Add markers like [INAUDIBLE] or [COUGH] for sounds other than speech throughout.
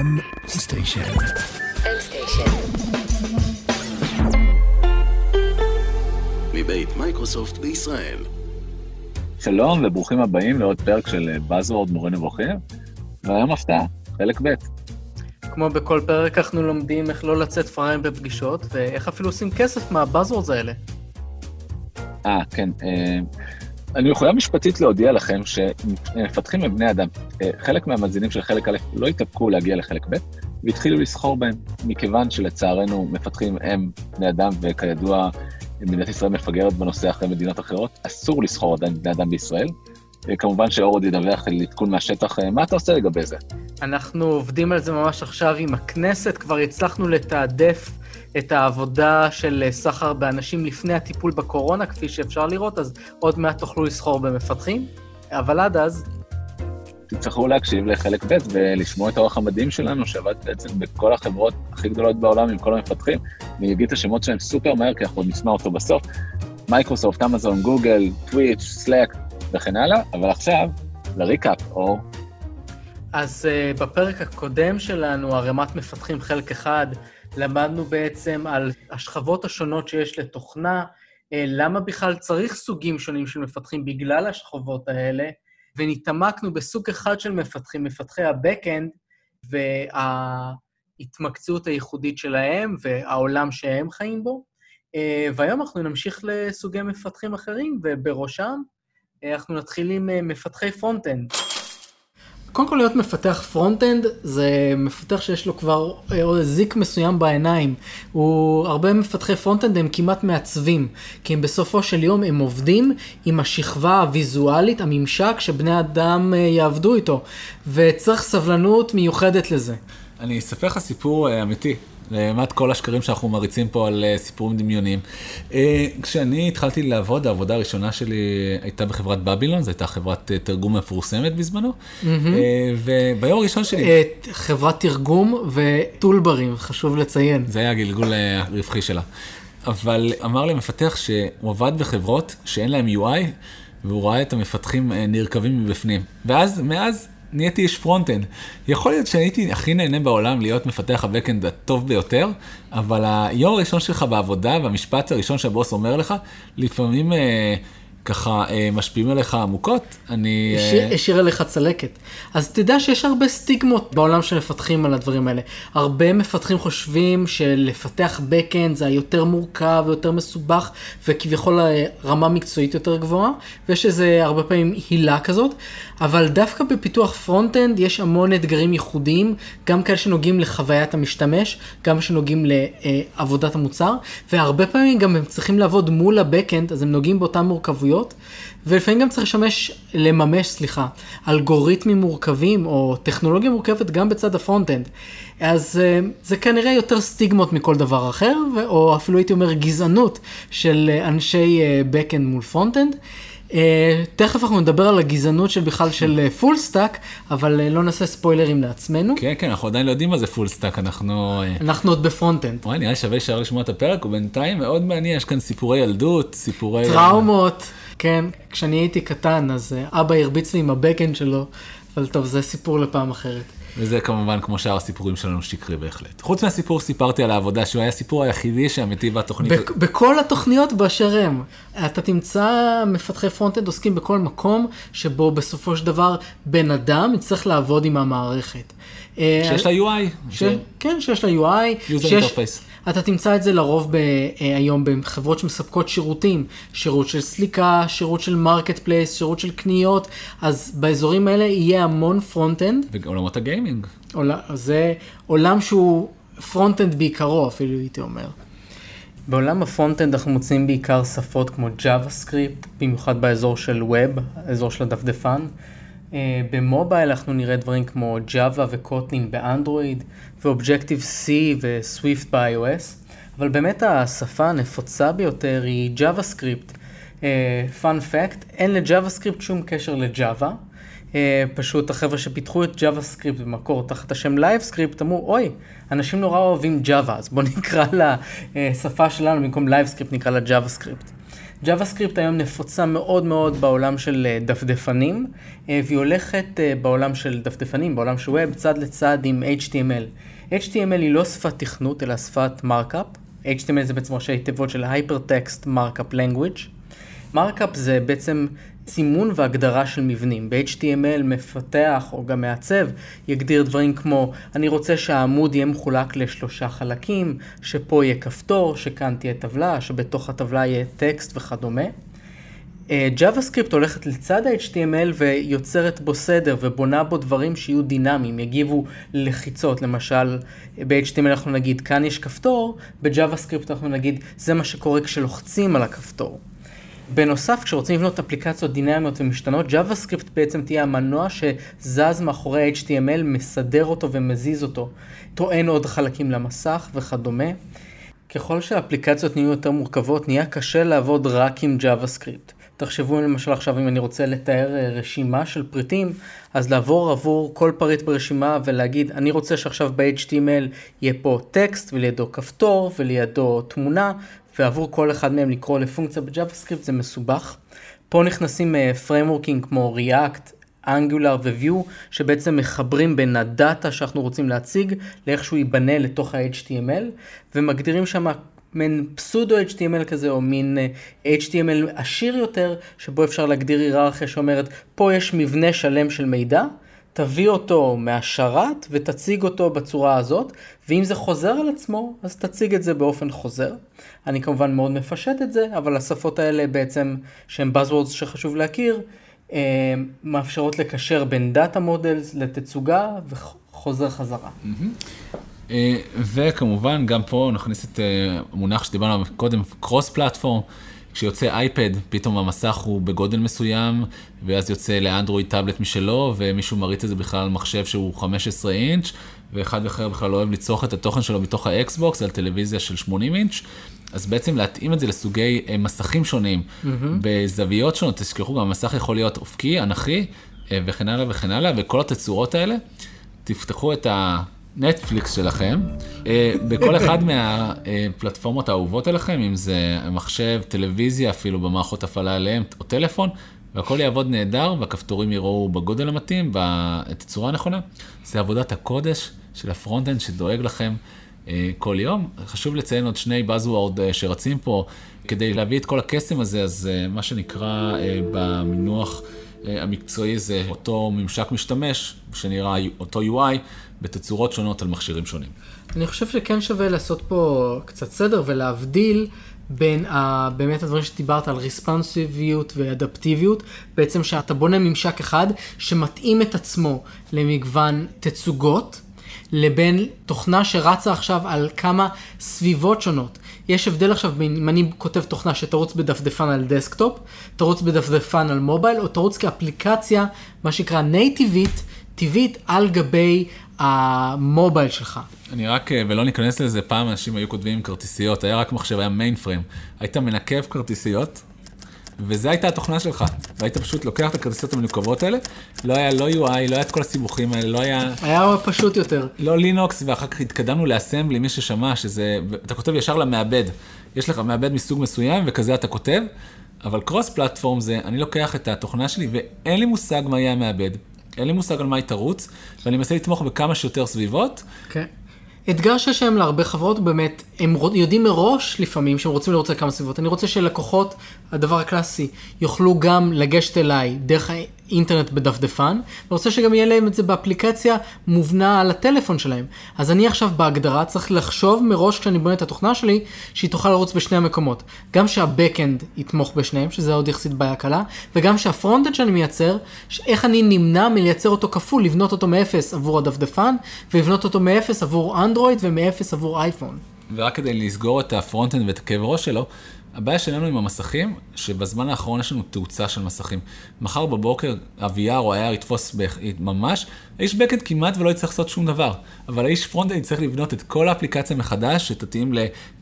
M station. מבית מייקרוסופט בישראל. שלום וברוכים הבאים לעוד פרק של Buzzword מורה נבוכים, והיום הפתעה, חלק ב'. כמו בכל פרק אנחנו לומדים איך לא לצאת פראייר בפגישות, ואיך אפילו עושים כסף מה buzzwords האלה. אה, כן. אה, אני מחויב משפטית להודיע לכם שמפתחים הם אדם. אה, חלק מהמאזינים של חלק א' לא התאפקו להגיע לחלק ב', והתחילו לסחור בהם, מכיוון שלצערנו מפתחים הם בני אדם, וכידוע מדינת ישראל מפגרת בנושא אחרי מדינות אחרות, אסור לסחור עדיין בני אדם בישראל. אה, כמובן שאור עוד ידווח על עדכון מהשטח, מה אתה עושה לגבי זה? אנחנו עובדים על זה ממש עכשיו עם הכנסת, כבר הצלחנו לתעדף את העבודה של סחר באנשים לפני הטיפול בקורונה, כפי שאפשר לראות, אז עוד מעט תוכלו לסחור במפתחים, אבל עד אז... תצטרכו להקשיב לחלק ב' ולשמוע את האורח המדהים שלנו, שעבד בעצם בכל החברות הכי גדולות בעולם עם כל המפתחים. אני אגיד את השמות שלהם סופר מהר, כי אנחנו נשמע אותו בסוף. מייקרוסופט, אמזון, גוגל, טוויץ', סלאק וכן הלאה, אבל עכשיו, ל recap, אור. אז אה, בפרק הקודם שלנו, ערימת מפתחים חלק אחד, למדנו בעצם על השכבות השונות שיש לתוכנה, אה, למה בכלל צריך סוגים שונים של מפתחים בגלל השכבות האלה, והתעמקנו בסוג אחד של מפתחים, מפתחי ה-Backend, וההתמקצעות הייחודית שלהם והעולם שהם חיים בו. אה, והיום אנחנו נמשיך לסוגי מפתחים אחרים, ובראשם אה, אנחנו נתחיל עם מפתחי front-end. קודם כל להיות מפתח front-end זה מפתח שיש לו כבר אה, זיק מסוים בעיניים. הוא, הרבה מפתחי front-end הם כמעט מעצבים, כי הם בסופו של יום הם עובדים עם השכבה הוויזואלית, הממשק שבני אדם אה, יעבדו איתו, וצריך סבלנות מיוחדת לזה. אני אספר לך סיפור אה, אמיתי. לעומת כל השקרים שאנחנו מריצים פה על אה, סיפורים דמיוניים. אה, כשאני התחלתי לעבוד, העבודה הראשונה שלי הייתה בחברת בבילון, זו הייתה חברת אה, תרגום מפורסמת בזמנו, וביום הראשון שלי... חברת תרגום וטולברים, חשוב לציין. זה היה הגלגול הרווחי שלה. אבל אמר לי מפתח שהוא עבד בחברות שאין להם UI, והוא ראה את המפתחים נרקבים מבפנים. ואז, מאז, נהייתי איש front-end. יכול להיות שהייתי הכי נהנה בעולם להיות מפתח ה backend הטוב ביותר, אבל היום הראשון שלך בעבודה והמשפט הראשון שהבוס אומר לך, לפעמים... אה, ככה אה, משפיעים עליך עמוקות, אני... השאיר, השאיר עליך צלקת. אז תדע שיש הרבה סטיגמות בעולם שמפתחים על הדברים האלה. הרבה מפתחים חושבים שלפתח backend זה היותר מורכב ויותר מסובך, וכביכול רמה מקצועית יותר גבוהה, ויש איזה הרבה פעמים הילה כזאת, אבל דווקא בפיתוח front-end יש המון אתגרים ייחודיים, גם כאלה שנוגעים לחוויית המשתמש, גם שנוגעים לעבודת המוצר, והרבה פעמים גם הם צריכים לעבוד מול ה-Backend, אז הם נוגעים באותן מורכבויות, ולפעמים גם צריך לשמש, לממש, סליחה, אלגוריתמים מורכבים או טכנולוגיה מורכבת גם בצד ה front-end. אז אה, זה כנראה יותר סטיגמות מכל דבר אחר, או אפילו הייתי אומר גזענות של אנשי אה, Backend מול front-end. אה, תכף אנחנו נדבר על הגזענות של בכלל של full stack, אבל אה, לא נעשה ספוילרים לעצמנו. כן, כן, אנחנו עדיין לא יודעים מה זה full stack, אנחנו... אנחנו עוד ב front-end. וואי, נראה לי שווה להישאר לשמוע את הפרק, ובינתיים מאוד מעניין, יש כאן סיפורי ילדות, סיפורי... טראומות, כן, כשאני הייתי קטן, אז אה, אבא הרביץ לי עם ה backend שלו, אבל טוב, זה סיפור לפעם אחרת. וזה כמובן, כמו שאר הסיפורים שלנו, שקרי בהחלט. חוץ מהסיפור סיפרתי על העבודה, שהוא היה הסיפור היחידי שאמיתי בתוכנית. בכ- בכל התוכניות באשר הם. אתה תמצא מפתחי front-end עוסקים בכל מקום שבו בסופו של דבר בן אדם יצטרך לעבוד עם המערכת. שיש לה UI. ש... כן, שיש לה UI. user שיש... interface. אתה תמצא את זה לרוב ב, אה, היום בחברות שמספקות שירותים, שירות של סליקה, שירות של marketplace, שירות של קניות, אז באזורים האלה יהיה המון front-end. ועולמות הגיימינג. עול... זה עולם שהוא front-end בעיקרו אפילו הייתי אומר. בעולם ה front-end אנחנו מוצאים בעיקר שפות כמו JavaScript, במיוחד באזור של Web, האזור של הדפדפן. אה, במובייל אנחנו נראה דברים כמו Java ו Kotlin באנדרואיד, ו Objective-C ו Swift ב-iOS, אבל באמת השפה הנפוצה ביותר היא JavaScript. פאנ uh, פקט, אין ל-JavaScript שום קשר ל-Java. Uh, פשוט החבר'ה שפיתחו את JavaScript במקור תחת השם LiveScript אמרו, אוי, אנשים נורא אוהבים Java, אז בואו [LAUGHS] נקרא לשפה שלנו, במקום LiveScript נקרא לה JavaScript. JavaScript היום נפוצה מאוד מאוד בעולם של אה, דפדפנים, אה, והיא הולכת אה, בעולם של דפדפנים, בעולם של ווב, צד לצד עם HTML. HTML היא לא שפת תכנות, אלא שפת markup. HTML זה בעצם ראשי תיבות של Hypertext Markup Language. markup זה בעצם סימון והגדרה של מבנים. ב-HTML מפתח או גם מעצב יגדיר דברים כמו אני רוצה שהעמוד יהיה מחולק לשלושה חלקים, שפה יהיה כפתור, שכאן תהיה טבלה, שבתוך הטבלה יהיה טקסט וכדומה. אה, JavaScript הולכת לצד ה-HTML ויוצרת בו סדר ובונה בו דברים שיהיו דינמיים, יגיבו לחיצות. למשל, ב-HTML אנחנו נגיד כאן יש כפתור, ב-JavaScript אנחנו נגיד זה מה שקורה כשלוחצים על הכפתור. בנוסף, כשרוצים לבנות אפליקציות דינמיות ומשתנות, JavaScript בעצם תהיה המנוע שזז מאחורי HTML, מסדר אותו ומזיז אותו, טוען עוד חלקים למסך וכדומה. ככל שהאפליקציות נהיו יותר מורכבות, נהיה קשה לעבוד רק עם JavaScript. תחשבו למשל עכשיו אם אני רוצה לתאר אה, רשימה של פריטים, אז לעבור עבור כל פריט ברשימה ולהגיד, אני רוצה שעכשיו ב-HTML יהיה פה טקסט ולידו כפתור ולידו תמונה, ועבור כל אחד מהם לקרוא לפונקציה ב-JavaScript זה מסובך. פה נכנסים פריימורקים אה, כמו React, Angular ו-View, שבעצם מחברים בין הדאטה שאנחנו רוצים להציג לאיך שהוא ייבנה לתוך ה-HTML, ומגדירים שם מין פסודו HTML כזה, או מין אה, HTML עשיר יותר, שבו אפשר להגדיר היררכיה שאומרת, פה יש מבנה שלם של מידע, תביא אותו מהשרת ותציג אותו בצורה הזאת, ואם זה חוזר על עצמו, אז תציג את זה באופן חוזר. אני כמובן מאוד מפשט את זה, אבל השפות האלה בעצם, שהן Buzzwords שחשוב להכיר, אה, מאפשרות לקשר בין data models לתצוגה וחוזר חזרה. אה, וכמובן, גם פה נכניס את המונח שדיברנו עליו קודם, cross platform. כשיוצא אייפד, פתאום המסך הוא בגודל מסוים, ואז יוצא לאנדרואיד טאבלט משלו, ומישהו מריץ את זה בכלל על מחשב שהוא 15 אינץ', ואחד אחר בכלל אוהב לצרוך את התוכן שלו מתוך האקסבוקס על טלוויזיה של 80 אינץ'. אז בעצם להתאים את זה לסוגי אה, מסכים שונים, mm-hmm. בזוויות שונות, תשכבו, גם המסך יכול להיות אופקי, אנכי, אה, וכן הלאה וכן הלאה, וכל התצורות האלה, תפתחו את ה... נטפליקס שלכם, אה, בכל אחד מהפלטפורמות האהובות עליכם, אם זה מחשב, טלוויזיה, אפילו במערכות הפעלה עליהם, או טלפון, והכל יעבוד נהדר, והכפתורים יראו בגודל המתאים, בתצורה הנכונה. זה עבודת הקודש של ה front-end שדואג לכם אה, כל יום. חשוב לציין עוד שני Buzzwords אה, שרצים פה, כדי להביא את כל הקסם הזה, אז מה שנקרא במינוח המקצועי זה אותו ממשק משתמש, שנראה אותו UI. בתצורות שונות על מכשירים שונים. אני חושב שכן שווה לעשות פה קצת סדר ולהבדיל בין ה, באמת הדברים שדיברת על רספונסיביות ואדפטיביות, בעצם שאתה בונה ממשק אחד שמתאים את עצמו למגוון תצוגות, לבין תוכנה שרצה עכשיו על כמה סביבות שונות. יש הבדל עכשיו בין אם אני כותב תוכנה שתרוץ בדפדפן על דסקטופ, תרוץ בדפדפן על מובייל, או תרוץ כאפליקציה, מה שנקרא נייטיבית, טבעית, על גבי המובייל שלך. אני רק, אה, ולא ניכנס לזה, פעם אנשים היו כותבים עם כרטיסיות, היה רק מחשב, היה מיין פריים. היית מנקב כרטיסיות, וזו הייתה התוכנה שלך. והיית פשוט לוקח את הכרטיסיות המנוקבות האלה, לא היה לא UI, לא היה את כל הסיבוכים האלה, לא היה... היה פשוט יותר. לא לינוקס, ואחר כך התקדמנו לאסמבלי, מי ששמע שזה... אתה כותב ישר למעבד. יש לך מעבד מסוג מסוים, וכזה אתה כותב, אבל קרוס פלטפורם זה, אני לוקח את התוכנה שלי, ואין לי מושג מה יהיה המעבד. אין לי מושג על מה היא תרוץ, ואני מנסה לתמוך בכמה שיותר סביבות. כן. אתגר שיש היום להרבה חברות, באמת, הם יודעים מראש לפעמים שהם רוצים לראות כמה סביבות. אני רוצה שלקוחות, הדבר הקלאסי, יוכלו גם לגשת אליי דרך אינטרנט בדפדפן, ואני רוצה שגם יהיה להם את זה באפליקציה מובנה על הטלפון שלהם. אז אני עכשיו בהגדרה צריך לחשוב מראש כשאני בונה את התוכנה שלי, שהיא תוכל לרוץ בשני המקומות. גם שה backend יתמוך בשניהם, שזה עוד יחסית בעיה קלה, וגם שה frontend שאני מייצר, איך אני נמנע מלייצר אותו כפול, לבנות אותו מאפס עבור הדפדפן, ולבנות אותו מאפס עבור אנדרואיד ומאפס עבור אייפון. ורק כדי לסגור את ה frontend ואת הכאב ראש שלו, הבעיה שלנו עם המסכים, שבזמן האחרון יש לנו תאוצה של מסכים. מחר בבוקר ה-VR או ה-AR יתפוס ממש, האיש back כמעט ולא יצטרך לעשות שום דבר. אבל האיש front יצטרך לבנות את כל האפליקציה מחדש, שתתאים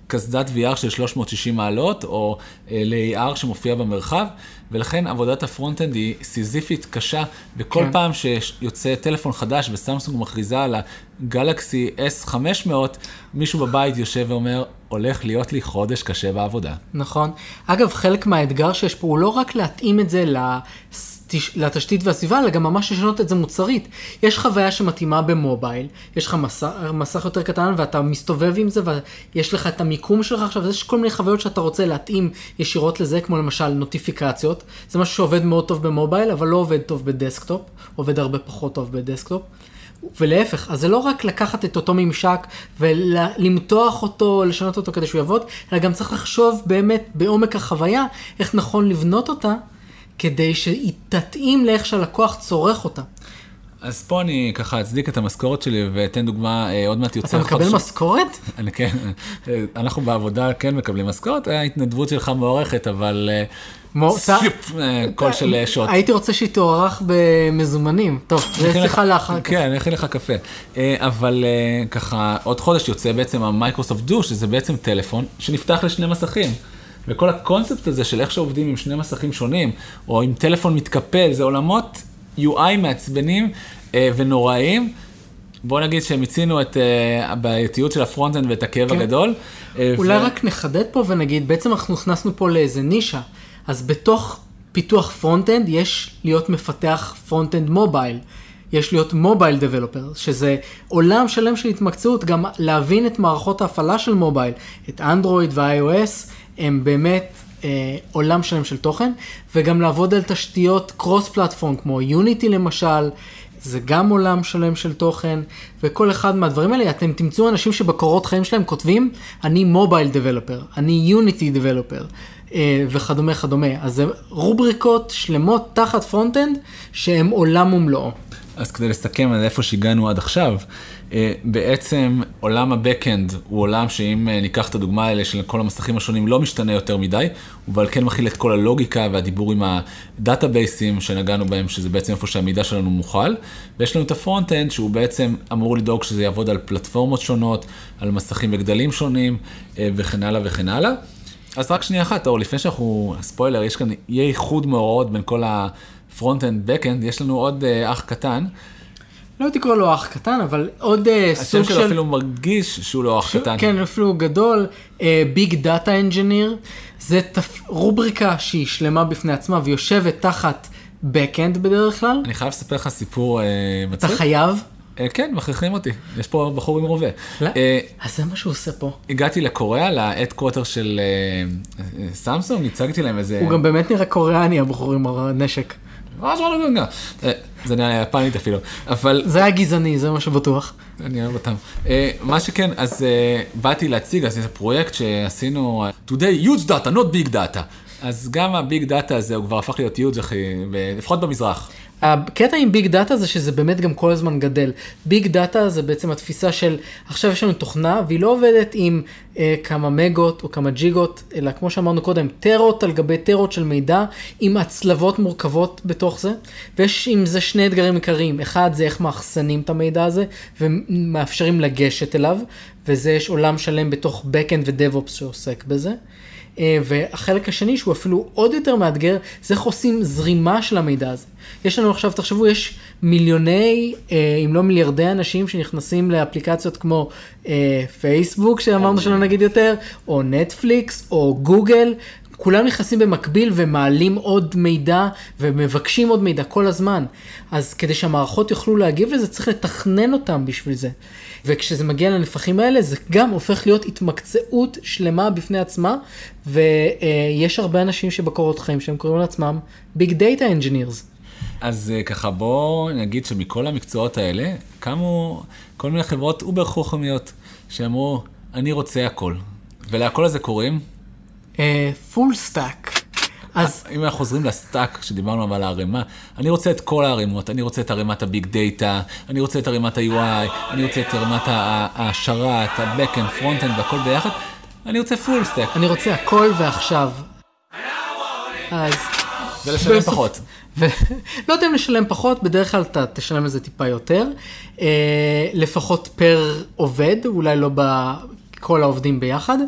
קסדת VR של 360 מעלות, או אה, ל-AR שמופיע במרחב, ולכן עבודת ה front-end היא סיזיפית קשה, וכל. כן. פעם שיוצא טלפון חדש וסמסונג מכריזה על הגלקסי S500, מישהו בבית יושב ואומר, הולך להיות לי חודש קשה בעבודה. נכון. אגב, חלק מהאתגר שיש פה הוא לא רק להתאים את זה לתש... לתשתית והסביבה, אלא גם ממש לשנות את זה מוצרית. יש חוויה שמתאימה במובייל, יש לך מסך, מסך יותר קטן ואתה מסתובב עם זה ויש לך את המיקום שלך עכשיו, יש כל מיני חוויות שאתה רוצה להתאים ישירות לזה, כמו למשל נוטיפיקציות. זה משהו שעובד מאוד טוב במובייל, אבל לא עובד טוב בדסקטופ, עובד הרבה פחות טוב בדסקטופ. ולהפך, אז זה לא רק לקחת את אותו ממשק ולמתוח אותו, לשנות אותו כדי שהוא יעבוד, אלא גם צריך לחשוב באמת בעומק החוויה, איך נכון לבנות אותה, כדי שהיא תתאים לאיך שהלקוח צורך אותה. אז פה אני ככה אצדיק את המשכורת שלי ואתן דוגמה, אה, עוד מעט יוצא... אתה מקבל משכורת? [LAUGHS] אני כן, אה, אנחנו בעבודה כן מקבלים משכורת, ההתנדבות שלך מוערכת, אבל אה, מו- סיפ, אה, קול של אה, שוט. הייתי רוצה שהיא תוארך במזומנים. טוב, זה שיחה לאחר כך. כן, אני אכין לך קפה. אה, אבל אה, ככה, עוד חודש יוצא בעצם המייקרוסופט דו, שזה בעצם טלפון שנפתח לשני מסכים. וכל הקונספט הזה של איך שעובדים עם שני מסכים שונים, או עם טלפון מתקפל, זה עולמות UI מעצבנים אה, ונוראיים. בוא נגיד שמיצינו את אה, הבעייתיות של ה front-end ואת הכאב כן. הגדול. אה, אולי ו- רק נחדד פה ונגיד, בעצם אנחנו נכנסנו פה לאיזה נישה. אז בתוך פיתוח front-end יש להיות מפתח front-end mobile. יש להיות mobile developer, שזה עולם שלם של התמקצעות, גם להבין את מערכות ההפעלה של מובייל, את אנדרואיד ו-iOS, הם באמת אה, עולם שלם של תוכן, וגם לעבוד על תשתיות cross platform, כמו יוניטי למשל, זה גם עולם שלם של תוכן, וכל אחד מהדברים האלה, אתם תמצאו אנשים שבקורות חיים שלהם כותבים, אני mobile developer, אני יוניטי developer, וכדומה כדומה. אז זה רובריקות שלמות תחת front-end, שהם עולם ומלואו. אז כדי לסכם על איפה שהגענו עד עכשיו, אה, בעצם עולם ה-Backend הוא עולם שאם אה, ניקח את הדוגמה האלה של כל המסכים השונים לא משתנה יותר מדי, אבל כן מכיל את כל הלוגיקה והדיבור עם הדאטאבייסים שנגענו בהם, שזה בעצם איפה שהמידע שלנו מוכל, ויש לנו את ה front-end שהוא בעצם אמור לדאוג שזה יעבוד על פלטפורמות שונות, על מסכים בגדלים שונים אה, וכן הלאה וכן הלאה. אז רק שנייה אחת, אור, לפני שאנחנו, ספוילר, יש כאן, יהיה איחוד מאורעות בין כל ה front-end, backend, יש לנו עוד אה, אח קטן, לא הייתי קורא לו אח קטן, אבל עוד אה, השם סוג שלו של... אפילו מרגיש שהוא לא אח קטן. כן, אפילו גדול, big data engineer, זה תפ... רובריקה שהיא שלמה בפני עצמה ויושבת תחת Backend בדרך כלל. אני חייב לספר לך סיפור אה, אתה מצחיק. חייב. אה, כן, מכריחים אותי, יש פה בחור עם רובה. לא? אה, אז זה מה שהוא עושה פה. הגעתי לקוריאה, ל headquarter של אה, סמסונג, הצגתי להם איזה... הוא גם באמת נראה קוריאני, הבחור עם הנשק. ממש לא גנגה. אה, זה נראה יפנית אפילו, אבל זה היה גזעני, זה מה שבטוח. אני אוהב אותם. אה, מה שכן, אז אה, באתי להציג, אז זה פרויקט שעשינו, today huge data, not big data. אז גם ה big data הזה הוא כבר הפך להיות אחי, ב- לפחות במזרח. הקטע עם big data זה שזה באמת גם כל הזמן גדל. big data זה בעצם התפיסה של עכשיו יש לנו תוכנה והיא לא עובדת עם אה, כמה מגות או כמה ג'יגות, אלא כמו שאמרנו קודם, טרות על גבי טרות של מידע עם הצלבות מורכבות בתוך זה. ויש עם זה שני אתגרים עיקריים. אחד זה איך מאחסנים את המידע הזה ומאפשרים לגשת אליו, וזה יש עולם שלם בתוך Backend ו-DevOps שעוסק בזה. אה, והחלק השני שהוא אפילו עוד יותר מאתגר, זה איך עושים זרימה של המידע הזה. יש לנו עכשיו, תחשבו, יש מיליוני, אה, אם לא מיליארדי אנשים שנכנסים לאפליקציות כמו אה, פייסבוק, שאמרנו שלא נגיד יותר, או נטפליקס, או גוגל. כולם נכנסים במקביל ומעלים עוד מידע ומבקשים עוד מידע כל הזמן. אז כדי שהמערכות יוכלו להגיב לזה, צריך לתכנן אותם בשביל זה. וכשזה מגיע לנפחים האלה, זה גם הופך להיות התמקצעות שלמה בפני עצמה, ויש הרבה אנשים שבקורות חיים שהם קוראים לעצמם big data engineers. אז אה, ככה בואו נגיד שמכל המקצועות האלה קמו כל מיני חברות אובר חוכמיות שאמרו, אני רוצה הכל. ולהכל הזה קוראים, full stack. אז אם אנחנו חוזרים ל stack שדיברנו על הערימה, אני רוצה את כל הערימות, אני רוצה את ערימת ה big data, אני רוצה את ערימת ה-UI, אני רוצה את ערימת השרת, ה-Backend, Frontend והכל ביחד, אני רוצה full stack, אני רוצה הכל ועכשיו. אז... ולשלם בסוף- פחות. לא יודע אם לשלם פחות, בדרך כלל אתה תשלם לזה טיפה יותר. אה, לפחות פר עובד, אולי לא בכל העובדים ביחד.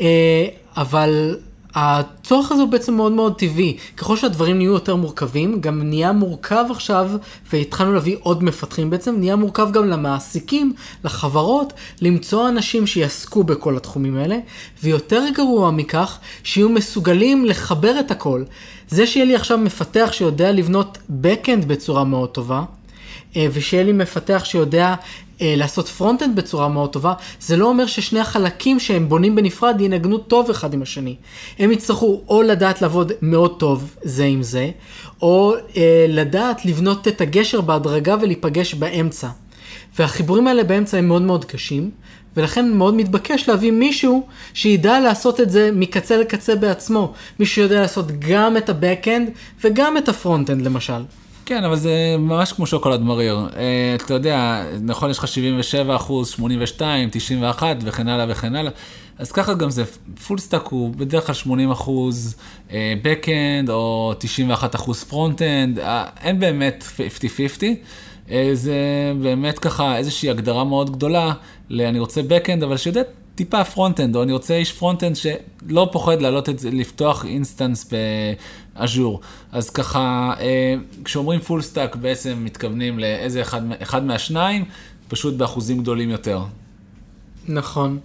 אה, אבל הצורך הזה הוא בעצם מאוד מאוד טבעי. ככל שהדברים נהיו יותר מורכבים, גם נהיה מורכב עכשיו, והתחלנו להביא עוד מפתחים בעצם, נהיה מורכב גם למעסיקים, לחברות, למצוא אנשים שיעסקו בכל התחומים האלה, ויותר גרוע מכך, שיהיו מסוגלים לחבר את הכל. זה שיהיה לי עכשיו מפתח שיודע לבנות backend בצורה מאוד טובה, ושיהיה לי מפתח שיודע אה, לעשות front-end בצורה מאוד טובה, זה לא אומר ששני החלקים שהם בונים בנפרד ינגנו טוב אחד עם השני. הם יצטרכו או לדעת לעבוד מאוד טוב זה עם זה, או אה, לדעת לבנות את הגשר בהדרגה ולהיפגש באמצע. והחיבורים האלה באמצע הם מאוד מאוד קשים, ולכן מאוד מתבקש להביא מישהו שידע לעשות את זה מקצה לקצה בעצמו. מישהו שיודע לעשות גם את ה-Backend וגם את ה front-end למשל. כן, אבל זה ממש כמו שוקולד מריר. אה, אתה יודע, נכון, יש לך 77 אחוז, 82, 91 וכן הלאה וכן הלאה. אז ככה גם זה, full stack הוא בדרך כלל 80 אחוז backend או 91 אחוז frontend, אה, אין באמת 50-50. אה, זה באמת ככה איזושהי הגדרה מאוד גדולה ל- אני רוצה backend, אבל שיודע טיפה front-end, או אני רוצה איש front-end שלא פוחד להעלות את זה, לפתוח instance ב Azure. אז ככה, אה, כשאומרים full stack בעצם מתכוונים לאיזה אחד, אחד מהשניים, פשוט באחוזים גדולים יותר. נכון.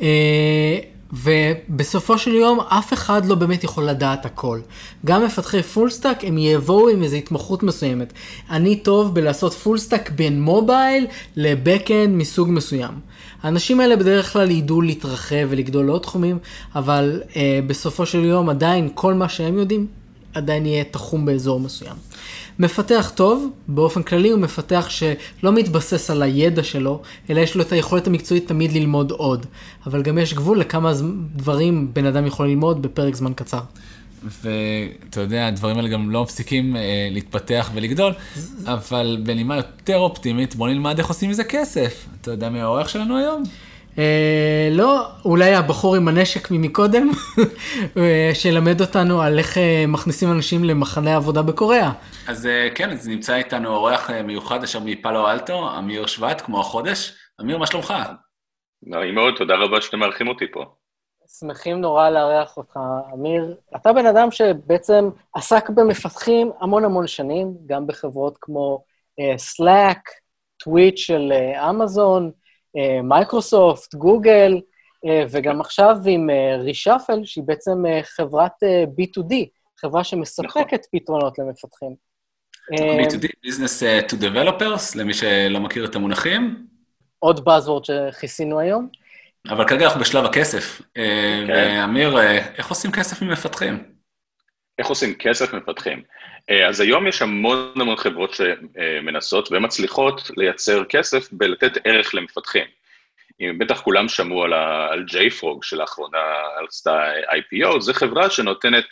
אה, ובסופו של יום אף אחד לא באמת יכול לדעת הכל. גם מפתחי full stack הם יבואו עם איזו התמחות מסוימת. אני טוב בלעשות full stack בין mobile ל backend מסוג מסוים. האנשים האלה בדרך כלל ידעו להתרחב ולגדול לעוד תחומים, אבל אה, בסופו של יום עדיין כל מה שהם יודעים עדיין יהיה תחום באזור מסוים. מפתח טוב, באופן כללי הוא מפתח שלא מתבסס על הידע שלו, אלא יש לו את היכולת המקצועית תמיד ללמוד עוד. אבל גם יש גבול לכמה דברים בן אדם יכול ללמוד בפרק זמן קצר. ואתה יודע, הדברים האלה גם לא מפסיקים אה, להתפתח ולגדול, אבל בנימה יותר אופטימית, בוא נלמד איך עושים מזה כסף. אתה יודע מי האורח שלנו היום? אה, לא, אולי הבחור עם הנשק ממקודם, [LAUGHS] אה, שילמד אותנו על איך אה, מכניסים אנשים למחנה עבודה בקוריאה. אז אה, כן, אז נמצא איתנו אורח אה, מיוחד אשר מפאלו אלטו, אמיר שבט, כמו החודש. אמיר, מה שלומך? נעים מאוד, תודה רבה שאתם מארחים אותי פה. שמחים נורא לארח אותך, אמיר. אתה בן אדם שבעצם עסק במפתחים המון המון שנים, גם בחברות כמו אה, Slack, Twitch של אמזון, אה, מייקרוסופט, גוגל, אה, וגם עכשיו עם אה, Reshuffle, שהיא בעצם אה, חברת אה, B2D, חברה שמספקת נכון. פתרונות למפתחים. B2D, Business to Developers, למי שלא מכיר את המונחים. עוד Buzzword שכיסינו היום. אבל כרגע אנחנו בשלב הכסף. כן. ואמיר, איך עושים כסף ממפתחים? איך עושים כסף ממפתחים? אז היום יש המון המון חברות שמנסות ומצליחות לייצר כסף בלתת ערך למפתחים. אם בטח כולם שמעו על, ה- על JFrog שלאחרונה עשתה IPO, זו חברה שנותנת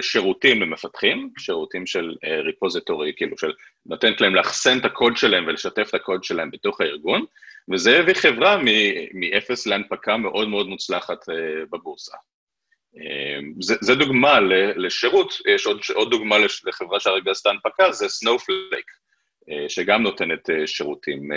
שירותים למפתחים, שירותים של ריפוזיטורי, כאילו של נותנת להם לאחסן את הקוד שלהם ולשתף את הקוד שלהם בתוך הארגון, וזה הביא חברה מאפס להנפקה מאוד מאוד מוצלחת בבורסה. זה, זה דוגמה לשירות, יש עוד, עוד דוגמה לחברה שהרגע עשתה הנפקה, זה Snowflake, שגם נותנת שירותים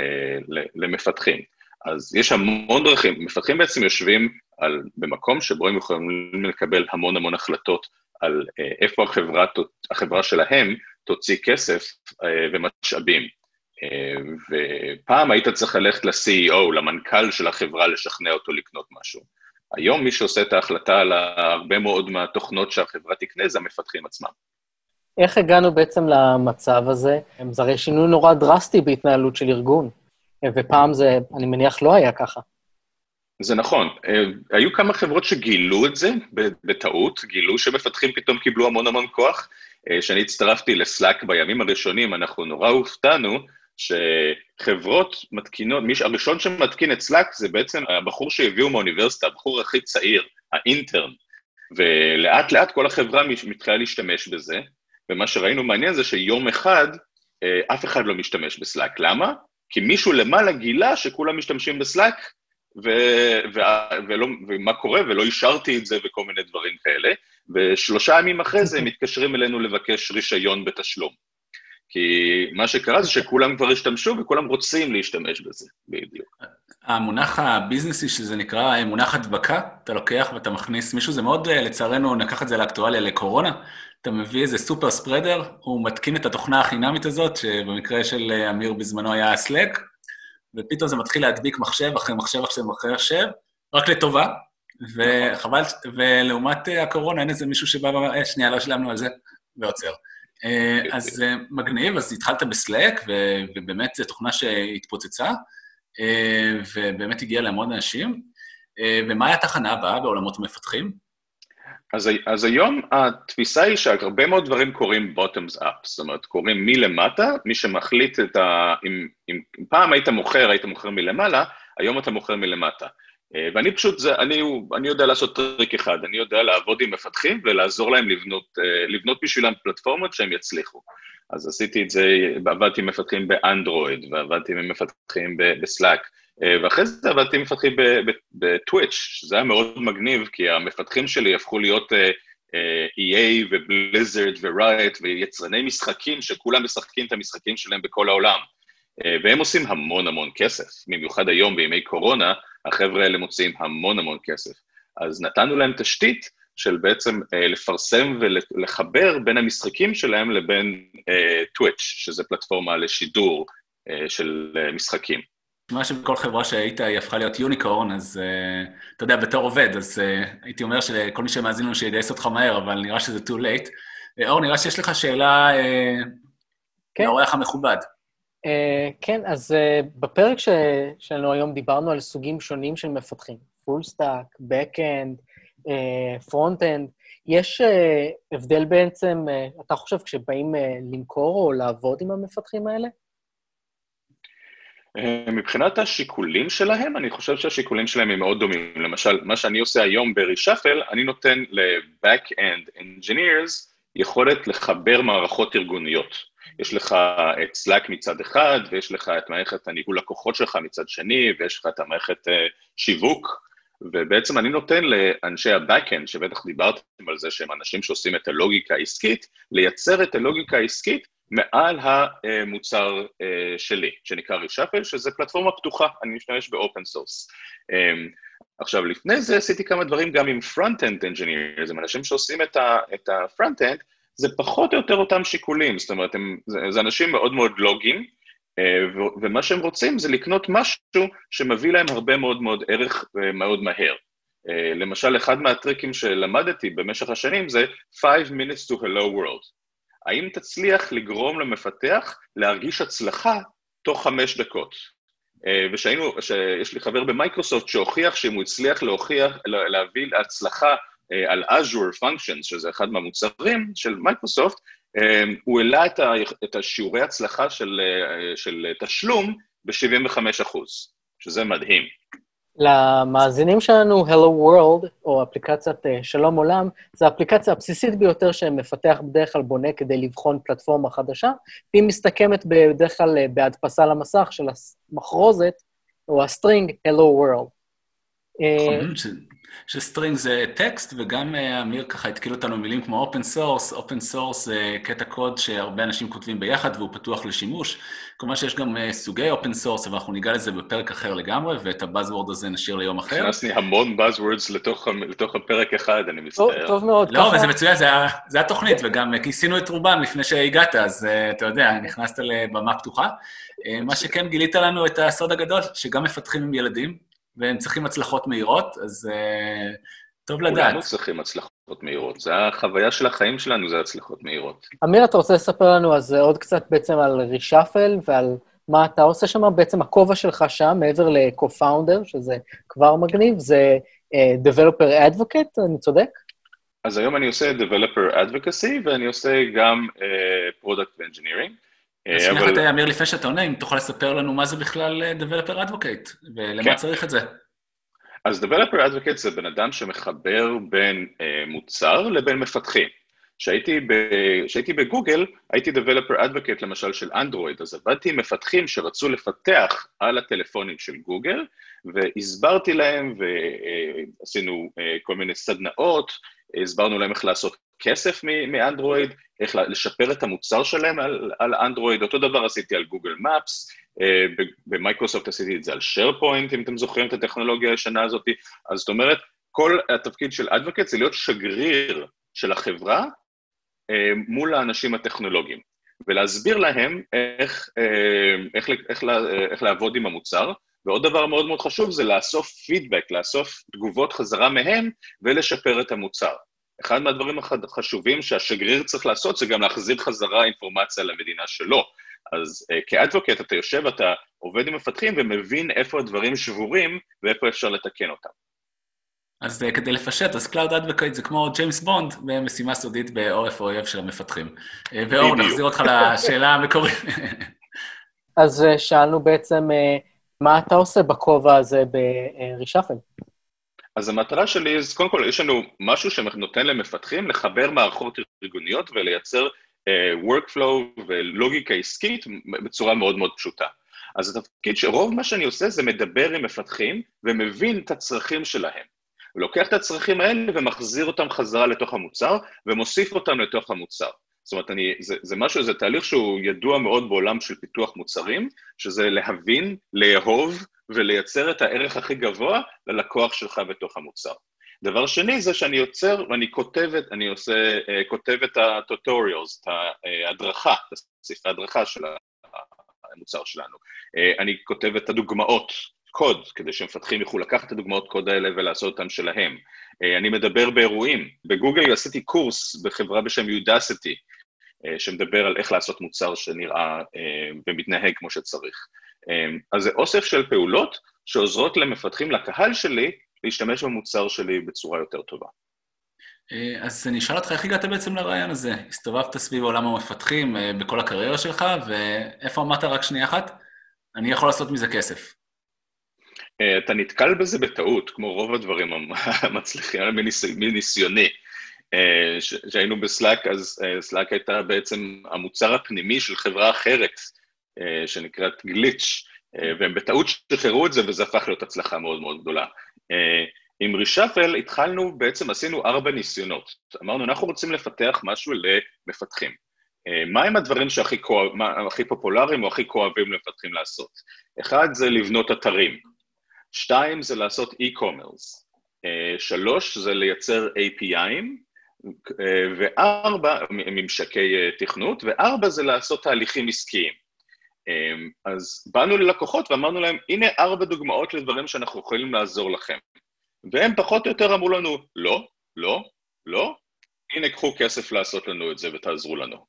למפתחים. אז יש המון דרכים, מפתחים בעצם יושבים על, במקום שבו הם יכולים לקבל המון המון החלטות על איפה החברה, החברה שלהם תוציא כסף ומשאבים. ופעם היית צריך ללכת ל-CEO, למנכ"ל של החברה, לשכנע אותו לקנות משהו. היום מי שעושה את ההחלטה על הרבה מאוד מהתוכנות שהחברה תקנה זה המפתחים עצמם. איך הגענו בעצם למצב הזה? זה הרי שינוי נורא דרסטי בהתנהלות של ארגון, ופעם זה, אני מניח, לא היה ככה. זה נכון. היו כמה חברות שגילו את זה בטעות, גילו שמפתחים פתאום קיבלו המון המון כוח. כשאני הצטרפתי לסלאק בימים הראשונים, אנחנו נורא הופתענו שחברות מתקינות, מי הראשון שמתקין את סלאק זה בעצם הבחור שהביאו מהאוניברסיטה, הבחור הכי צעיר, האינטרן, ולאט לאט כל החברה מתחילה להשתמש בזה, ומה שראינו מעניין זה שיום אחד אף אחד לא משתמש בסלאק. למה? כי מישהו למעלה גילה שכולם משתמשים בסלאק, ו- ו- ולא, ומה קורה, ולא אישרתי את זה וכל מיני דברים כאלה, ושלושה ימים אחרי זה הם מתקשרים אלינו לבקש רישיון בתשלום. כי מה שקרה זה שכולם כבר השתמשו וכולם רוצים להשתמש בזה, בדיוק. המונח הביזנסי שזה נקרא מונח הדבקה, אתה לוקח ואתה מכניס מישהו, זה מאוד, לצערנו, נקח את זה לאקטואליה לקורונה, אתה מביא איזה סופר ספרדר, הוא מתקין את התוכנה החינמית הזאת, שבמקרה של אמיר בזמנו היה Slack, ופתאום זה מתחיל להדביק מחשב אחרי מחשב אחרי מחשב, רק לטובה, וחבל, ולעומת הקורונה אין איזה מישהו שבא ואומר, אה, שנייה, לא שלמנו על זה, ועוצר. אז מגניב, אז התחלת בסלאק, ובאמת זו תוכנה שהתפוצצה, ובאמת הגיעה להמון אנשים. ומה התחנה הבאה בעולמות המפתחים? אז, אז היום התפיסה היא שהרבה מאוד דברים קורים bottoms up, זאת אומרת, קורים מלמטה, מי שמחליט את ה... אם, אם, אם פעם היית מוכר, היית מוכר מלמעלה, היום אתה מוכר מלמטה. ואני פשוט, זה, אני, אני יודע לעשות טריק אחד, אני יודע לעבוד עם מפתחים ולעזור להם לבנות, לבנות בשבילם פלטפורמות שהם יצליחו. אז עשיתי את זה, עבדתי עם מפתחים באנדרואיד, ועבדתי עם מפתחים ב Slack, ואחרי זה עבדתי מפתחים ב Twitch, שזה היה מאוד מגניב, כי המפתחים שלי הפכו להיות EA ו Blizzard ו Riot ויצרני משחקים, שכולם משחקים את המשחקים שלהם בכל העולם. והם עושים המון המון כסף, במיוחד היום בימי קורונה, החבר'ה האלה מוציאים המון המון כסף. אז נתנו להם תשתית של בעצם לפרסם ולחבר בין המשחקים שלהם לבין טוויץ', שזה פלטפורמה לשידור של משחקים. מה שבכל חברה שהיית, היא הפכה להיות יוניקורן, אז uh, אתה יודע, בתור עובד, אז uh, הייתי אומר שלכל מי שמאזין לנו שיגייס אותך מהר, אבל נראה שזה too late. Uh, אור, נראה שיש לך שאלה uh, כן. לאורח המכובד. אה, כן, אז אה, בפרק ש... שלנו היום דיברנו על סוגים שונים של מפתחים, full stack, back-end, front-end. יש אה, הבדל בעצם, אה, אתה חושב, כשבאים אה, למכור או לעבוד עם המפתחים האלה? מבחינת השיקולים שלהם, אני חושב שהשיקולים שלהם הם מאוד דומים. למשל, מה שאני עושה היום ב-reshuffle, אני נותן ל-back-end engineers יכולת לחבר מערכות ארגוניות. יש לך את Slack מצד אחד, ויש לך את מערכת הניהול לקוחות שלך מצד שני, ויש לך את המערכת שיווק, ובעצם אני נותן לאנשי ה-Backend, שבטח דיברתם על זה שהם אנשים שעושים את הלוגיקה העסקית, לייצר את הלוגיקה העסקית מעל המוצר שלי, שנקרא reshuffle, שזה פלטפורמה פתוחה, אני משתמש ב open source. עכשיו, לפני זה עשיתי כמה דברים גם עם front-end engineers, הם אנשים שעושים את ה-front-end, זה פחות או יותר אותם שיקולים, זאת אומרת, הם, זה, זה אנשים מאוד מאוד לוגיים, ומה שהם רוצים זה לקנות משהו שמביא להם הרבה מאוד מאוד ערך מאוד מהר. למשל, אחד מהטריקים שלמדתי במשך השנים זה 5 minutes to hello world. האם תצליח לגרום למפתח להרגיש הצלחה תוך חמש דקות? ושהיינו, שיש לי חבר במייקרוסופט שהוכיח שאם הוא הצליח להוכיח, להביא להצלחה על Azure Functions, שזה אחד מהמוצרים של מייקרוסופט, הוא העלה את, ה, את השיעורי הצלחה של, של תשלום ב-75 אחוז, שזה מדהים. למאזינים שלנו, Hello World, או אפליקציית שלום עולם, זו האפליקציה הבסיסית ביותר שמפתח בדרך כלל בונה כדי לבחון פלטפורמה חדשה, והיא מסתכמת בדרך כלל בהדפסה למסך של המחרוזת, או ה string Hello World. נכון, ש string זה טקסט, וגם אמיר ככה התקיל אותנו מילים כמו open source, open source זה קטע קוד שהרבה אנשים כותבים ביחד והוא פתוח לשימוש. כלומר שיש גם סוגי open source, אבל אנחנו ניגע לזה בפרק אחר לגמרי, ואת ה buzzword הזה נשאיר ליום אחר. הכנסתי המון buzzwords לתוך, לתוך הפרק אחד, אני מצטער. טוב מאוד. לא, אבל זה מצוין, זה, זה התוכנית, וגם כיסינו את רובם לפני שהגעת, אז אתה יודע, נכנסת לבמה פתוחה. מה שכן, גילית לנו את הסוד הגדול, שגם מפתחים עם ילדים, והם צריכים הצלחות מהירות, אז uh, טוב לדעת. כולנו צריכים הצלחות מהירות, זה החוויה של החיים שלנו, זה הצלחות מהירות. אמיר, אתה רוצה לספר לנו אז עוד קצת בעצם על רישאפל ועל מה אתה עושה שם? בעצם הכובע שלך שם, מעבר ל-co-founder, שזה כבר מגניב, זה uh, Developer Advocate, אני צודק? אז היום אני עושה Developer Advocacy, ואני עושה גם uh, Product Engineering. אז שנייה אחת, אמיר, לפני שאתה עונה, אם תוכל לספר לנו מה זה בכלל Developer Advocate, ולמה צריך את זה. אז Developer Advocate זה בן אדם שמחבר בין מוצר לבין מפתחים. כשהייתי בגוגל, הייתי Developer Advocate למשל של אנדרואיד, אז עבדתי עם מפתחים שרצו לפתח על הטלפונים של גוגל, והסברתי להם ועשינו כל מיני סדנאות הסברנו להם איך לעשות כסף מאנדרואיד, איך לשפר את המוצר שלהם על, על אנדרואיד, אותו דבר עשיתי על גוגל מפס, במייקרוסופט עשיתי את זה על SharePoint, אם אתם זוכרים את הטכנולוגיה הישנה הזאת, אז זאת אומרת, כל התפקיד של אדווקט זה להיות שגריר של החברה אה, מול האנשים הטכנולוגיים, ולהסביר להם איך, אה, איך, איך, איך לעבוד עם המוצר, ועוד דבר מאוד מאוד חשוב זה לאסוף פידבק, לאסוף תגובות חזרה מהם ולשפר את המוצר. אחד מהדברים החשובים שהשגריר צריך לעשות זה גם להחזיר חזרה אינפורמציה למדינה שלו. אז uh, כאדבוקט אתה יושב, אתה עובד עם מפתחים ומבין איפה הדברים שבורים ואיפה אפשר לתקן אותם. אז uh, כדי לפשט, אז Cloud Advocate זה כמו ג'יימס בונד במשימה סודית בעורף האויב של המפתחים. Uh, ואור, נחזיר אותך לשאלה המקורית. [LAUGHS] אז uh, שאלנו בעצם, uh, מה אתה עושה בכובע הזה ברישאפל? אז המטרה שלי, אז קודם כל, יש לנו משהו שנותן למפתחים לחבר מערכות ארגוניות ולייצר uh, workflow ולוגיקה עסקית בצורה מאוד מאוד פשוטה. אז התפקיד שרוב מה שאני עושה זה מדבר עם מפתחים ומבין את הצרכים שלהם. לוקח את הצרכים האלה ומחזיר אותם חזרה לתוך המוצר ומוסיף אותם לתוך המוצר. זאת אומרת, אני, זה, זה משהו, זה תהליך שהוא ידוע מאוד בעולם של פיתוח מוצרים, שזה להבין, לאהוב ולייצר את הערך הכי גבוה ללקוח שלך בתוך המוצר. דבר שני זה שאני יוצר ואני כותב, אני עושה, uh, כותב את ה-tutorials, את ההדרכה, את הספרי ההדרכה של המוצר שלנו. Uh, אני כותב את הדוגמאות קוד, כדי שמפתחים יוכלו לקחת את הדוגמאות קוד האלה ולעשות אותם שלהם. Uh, אני מדבר באירועים. בגוגל עשיתי קורס בחברה בשם יודסיטי, uh, שמדבר על איך לעשות מוצר שנראה uh, ומתנהג כמו שצריך. אז זה אוסף של פעולות שעוזרות למפתחים, לקהל שלי, להשתמש במוצר שלי בצורה יותר טובה. אה, אז אני אשאל אותך, איך הגעת בעצם לרעיון הזה? הסתובבת סביב עולם המפתחים אה, בכל הקריירה שלך, ואיפה אמרת רק שנייה אחת? אני יכול לעשות מזה כסף. אה, אתה נתקל בזה בטעות, כמו רוב הדברים [LAUGHS] המצליחים, מניסיוני. כשהיינו בסלאק, אז סלאק הייתה בעצם המוצר הפנימי של חברה אחרת, שנקראת גליץ', והם בטעות שחררו את זה, וזה הפך להיות הצלחה מאוד מאוד גדולה. אה, עם רישאפל התחלנו, בעצם עשינו ארבע ניסיונות. אמרנו, אנחנו רוצים לפתח משהו למפתחים. אה, מהם הדברים שהכי כואב, מה, הכי פופולריים או הכי כואבים למפתחים לעשות? אחד זה לבנות אתרים, שתיים זה לעשות e-commerce, אה, שלוש זה לייצר API'ים, וארבע, ממשקי תכנות, וארבע זה לעשות תהליכים עסקיים. אז באנו ללקוחות ואמרנו להם, הנה ארבע דוגמאות לדברים שאנחנו יכולים לעזור לכם. והם פחות או יותר אמרו לנו, לא, לא, לא, הנה קחו כסף לעשות לנו את זה ותעזרו לנו.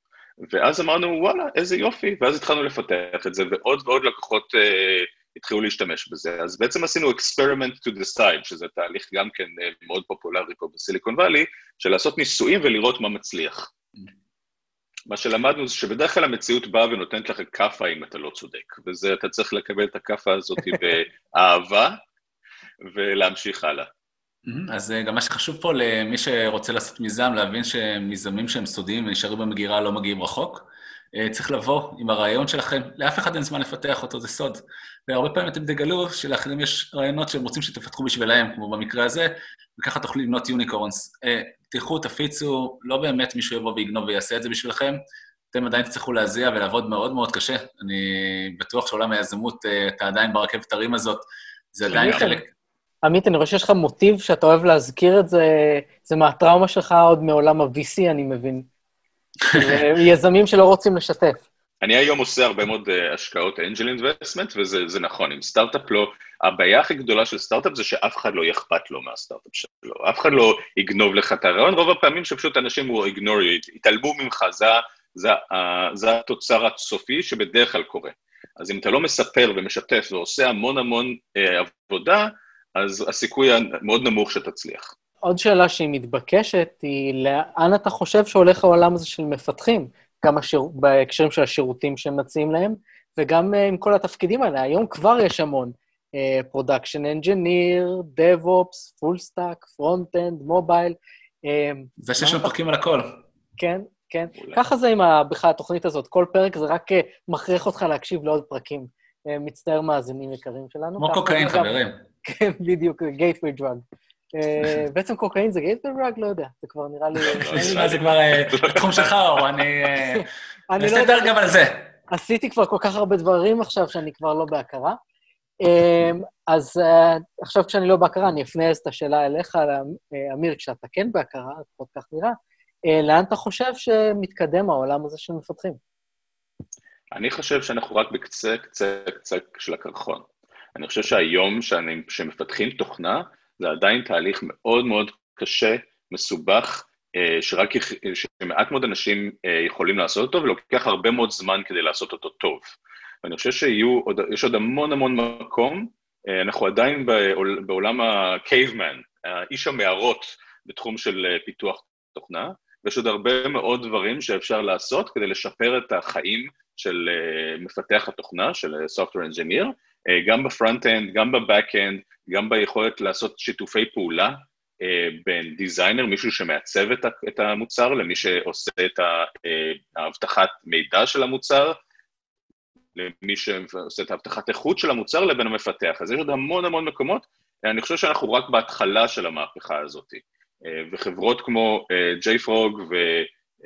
ואז אמרנו, וואלה, איזה יופי, ואז התחלנו לפתח את זה, ועוד ועוד לקוחות אה, התחילו להשתמש בזה. אז בעצם עשינו experiment to decide, שזה תהליך גם כן אה, מאוד פופולרי פה בסיליקון וואלי, של לעשות ניסויים ולראות מה מצליח. מה שלמדנו זה שבדרך כלל המציאות באה ונותנת לך כאפה אם אתה לא צודק, וזה, אתה צריך לקבל את הכאפה הזאת [LAUGHS] באהבה ולהמשיך הלאה. אז אה, גם מה שחשוב פה למי שרוצה לעשות מיזם, להבין שמיזמים שהם סודיים ונשארים במגירה לא מגיעים רחוק. אה, צריך לבוא עם הרעיון שלכם, לאף אחד אין זמן לפתח אותו, זה סוד. והרבה פעמים אתם תגלו שלאחרים יש רעיונות שהם רוצים שתפתחו בשבילם, כמו במקרה הזה, וככה תוכלו לבנות יוניקורנס. אה, תלכו, תפיצו, לא באמת מישהו יבוא ויגנוב ויעשה את זה בשבילכם, אתם עדיין תצטרכו להזיע ולעבוד מאוד מאוד קשה. אני בטוח שעולם היזמות, אה, אתה עדיין ברכבת הרים הזאת, זה עדיין חלק... עמית, אני רואה שיש לך מוטיב שאתה אוהב להזכיר את זה, זה מהטראומה שלך עוד מעולם ה-VC, אני מבין. יזמים שלא רוצים לשתף. אני היום עושה הרבה מאוד אה, השקעות angel investment, וזה נכון, אם סטארט-אפ לא, הבעיה הכי גדולה של סטארט-אפ זה שאף אחד לא אכפת לו מהסטארט-אפ שלו, אף אחד לא יגנוב לך את הרעיון, רוב הפעמים שפשוט אנשים הוא ignore, יתעלמו ממך, זה, זה, זה התוצר הסופי שבדרך כלל קורה. אז אם אתה לא מספר ומשתף ועושה המון המון אה, עבודה, אז הסיכוי המאוד נמוך שתצליח. עוד שאלה שהיא מתבקשת היא, לאן אתה חושב שהולך העולם הזה של מפתחים? גם השיר... בהקשרים של השירותים שהם מציעים להם, וגם אה, עם כל התפקידים האלה. היום כבר יש המון. production engineer, DevOps, full stack, front-end, mobile. זה שיש לנו פרקים על הכל. כן, כן. אולי. ככה זה עם בכלל התוכנית הזאת. כל פרק זה רק uh, מכריח אותך להקשיב לעוד פרקים. Uh, מצטער מאזינים יקרים שלנו. כמו קוקאין, חברים. כן, בדיוק, gateway drug. אה, בעצם קוקאין זה גייטבל לא יודע, זה כבר נראה לי... נשמע זה כבר אה, בתחום שלך, או אני... אה, אני לא נעשה יודע, פרק גם על זה. עשיתי כבר כל כך הרבה דברים עכשיו שאני כבר לא בהכרה. אמ, אז עכשיו כשאני לא בהכרה, אני אפנה את השאלה אליך, אה, אמיר, כשאתה כן בהכרה, לפחות כך נראה, אה, לאן אתה חושב שמתקדם העולם הזה של מפתחים? אני חושב שאנחנו רק בקצה, קצה, קצה של הקרחון. אני חושב שהיום שאני, שמפתחים תוכנה, זה עדיין תהליך מאוד מאוד קשה, מסובך, אה, שרק, שמעט מאוד אנשים אה, יכולים לעשות אותו, ולוקח הרבה מאוד זמן כדי לעשות אותו טוב. ואני חושב שיש עוד המון המון מקום, אה, אנחנו עדיין בעול, בעולם ה-caveman, איש המערות בתחום של פיתוח תוכנה, ויש עוד הרבה מאוד דברים שאפשר לעשות כדי לשפר את החיים של מפתח התוכנה, של Software Engineer, גם ב front-end, גם ב back-end, גם ביכולת לעשות שיתופי פעולה אה, בין designer, מישהו שמעצב את המוצר, למי שעושה את אה, האבטחת מידע של המוצר, למי שעושה את האבטחת איכות של המוצר, לבין המפתח. אז יש עוד המון המון מקומות. אה, אני חושב שאנחנו רק בהתחלה של המהפכה הזאת. אה, וחברות כמו אה, JFrog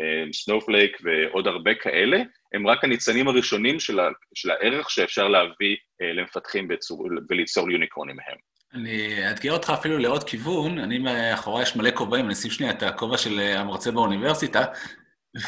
וסנופלייק ועוד הרבה כאלה, הם רק הניצנים הראשונים של, ה, של הערך שאפשר להביא אה, למפתחים בצור, וליצור יוניקורנים מהם. אני אאתגר אותך אפילו לעוד כיוון, אני מאחורי יש מלא כובעים, אני אשים שנייה את הכובע של אה, המרצה באוניברסיטה,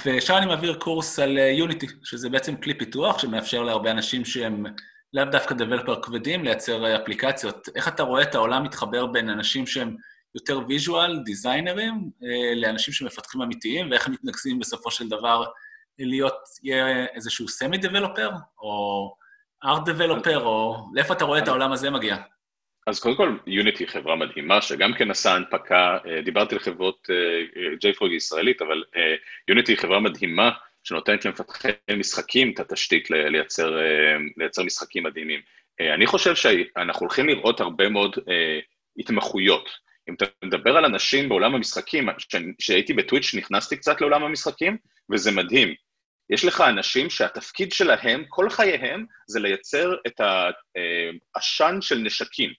ושם אני מעביר קורס על Unity, שזה בעצם כלי פיתוח שמאפשר להרבה אנשים שהם לאו דווקא developer כבדים לייצר אה, אפליקציות. איך אתה רואה את העולם מתחבר בין אנשים שהם יותר visual, דיזיינרים, אה, לאנשים שמפתחים אמיתיים, ואיך הם מתמזגים בסופו של דבר להיות, יהיה איזשהו semi developer, או art developer, או לאיפה אתה רואה את העולם הזה מגיע? אז קודם כל, Unity היא חברה מדהימה, שגם כן עשה הנפקה, אה, דיברתי על חברות JFrog ישראלית, אבל יוניטי היא חברה מדהימה, שנותנת למפתחי משחקים את התשתית לייצר, לייצר משחקים מדהימים. אני חושב שאנחנו הולכים לראות הרבה מאוד התמחויות. אם אתה מדבר על אנשים בעולם המשחקים, כשהייתי בטוויץ' נכנסתי קצת לעולם המשחקים, וזה מדהים. יש לך אנשים שהתפקיד שלהם, כל חייהם, זה לייצר את העשן של נשקים.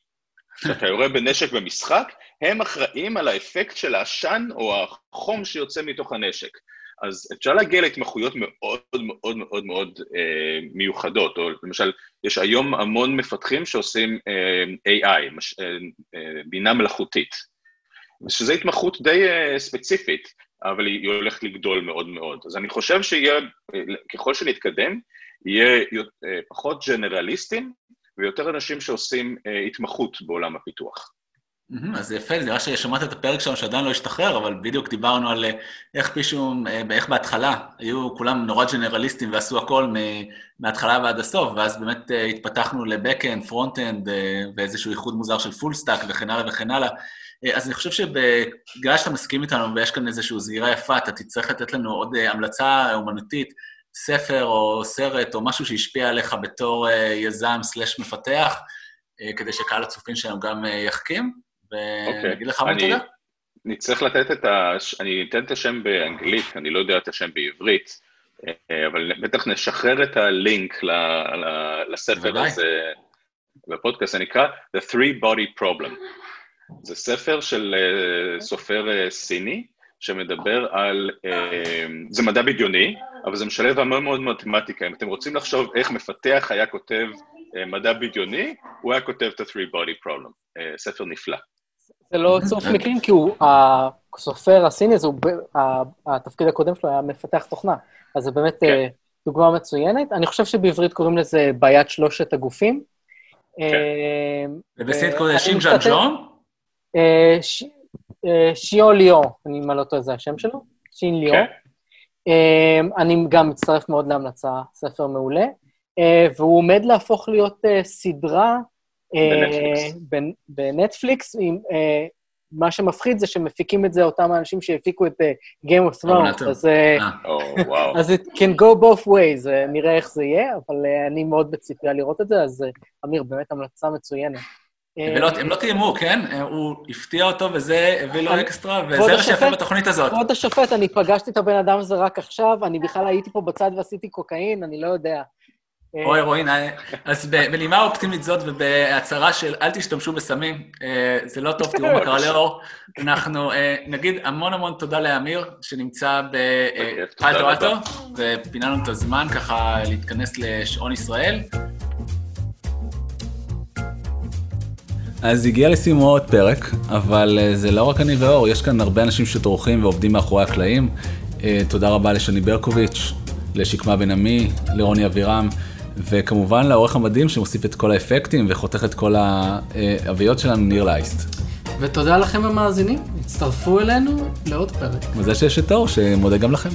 כשאתה יורה בנשק במשחק, הם אחראים על האפקט של העשן או החום שיוצא מתוך הנשק. אז אפשר להגיע להתמחויות מאוד מאוד מאוד מאוד אה, מיוחדות, או למשל, יש היום המון מפתחים שעושים אה, AI, מש, אה, אה, בינה מלאכותית, ושזו התמחות די אה, ספציפית, אבל היא, היא הולכת לגדול מאוד מאוד. אז אני חושב שיהיה, ככל שנתקדם, יהיה אה, פחות ג'נרליסטים ויותר אנשים שעושים אה, התמחות בעולם הפיתוח. אז זה יפה, נראה ששמעת את הפרק שלנו שעדיין לא השתחרר, אבל בדיוק דיברנו על איך מישהו, איך בהתחלה היו כולם נורא ג'נרליסטים ועשו הכל מההתחלה ועד הסוף, ואז באמת התפתחנו ל back-end, front-end ואיזשהו איחוד מוזר של full stack וכן הלאה וכן הלאה. אז אני חושב שבגלל שאתה מסכים איתנו ויש כאן איזושהי סגירה יפה, אתה תצטרך לתת לנו עוד המלצה אומנותית, ספר או סרט או משהו שהשפיע עליך בתור יזם סלש מפתח, כדי שקהל הצופים שלנו גם יחכים. ואני אגיד לך מה תודה. אני צריך לתת את ה... אני אתן את השם באנגלית, אני לא יודע את השם בעברית, אבל בטח נשחרר את הלינק לספר הזה בפודקאסט, זה נקרא The Three Body Problem. זה ספר של סופר סיני, שמדבר על... זה מדע בדיוני, אבל זה משלב המון מאוד מתמטיקה. אם אתם רוצים לחשוב איך מפתח היה כותב מדע בדיוני, הוא היה כותב את ה-Three Body Problem. ספר נפלא. זה לא צירוף מקרים, כי הוא, הסופר הסיני הזה, התפקיד הקודם שלו היה מפתח תוכנה. אז זה באמת כן. דוגמה מצוינת. אני חושב שבעברית קוראים לזה בעיית שלושת הגופים. כן. ובסינית קוראים לזה שינג'אן ג'ון? שיו ליאו, אני לא טועה, זה השם שלו? שין ליאו. כן. אני גם מצטרף מאוד להמלצה, ספר מעולה. והוא עומד להפוך להיות סדרה בנטפליקס. בנטפליקס, מה שמפחיד זה שמפיקים את זה אותם האנשים שהפיקו את Game of Thrones, אז אז it can go both ways, נראה איך זה יהיה, אבל אני מאוד בציפייה לראות את זה, אז אמיר, באמת המלצה מצוינת. הם לא תאיימו, כן? הוא הפתיע אותו וזה הביא לו אקסטרה, וזה מה שיפה בתוכנית הזאת. כבוד השופט, אני פגשתי את הבן אדם הזה רק עכשיו, אני בכלל הייתי פה בצד ועשיתי קוקאין, אני לא יודע. אוי, אה, אז בנימה אופטימית זאת ובהצהרה של אל תשתמשו בסמים, אה, זה לא טוב, תראו מה קרה לאור. אנחנו אה, נגיד המון המון תודה לאמיר, שנמצא בפלטו אלטו, ופינה לנו את הזמן ככה להתכנס לשעון ישראל. אז הגיע לסיומו עוד פרק, אבל זה לא רק אני ואור, יש כאן הרבה אנשים שטורחים ועובדים מאחורי הקלעים. תודה רבה לשני ברקוביץ', לשקמה בן עמי, לרוני אבירם. וכמובן לעורך המדהים שמוסיף את כל האפקטים וחותך את כל האביות שלנו, ניר לייסט. ותודה לכם המאזינים, הצטרפו אלינו לעוד פרק. מזה שיש את האור שמודה גם לכם.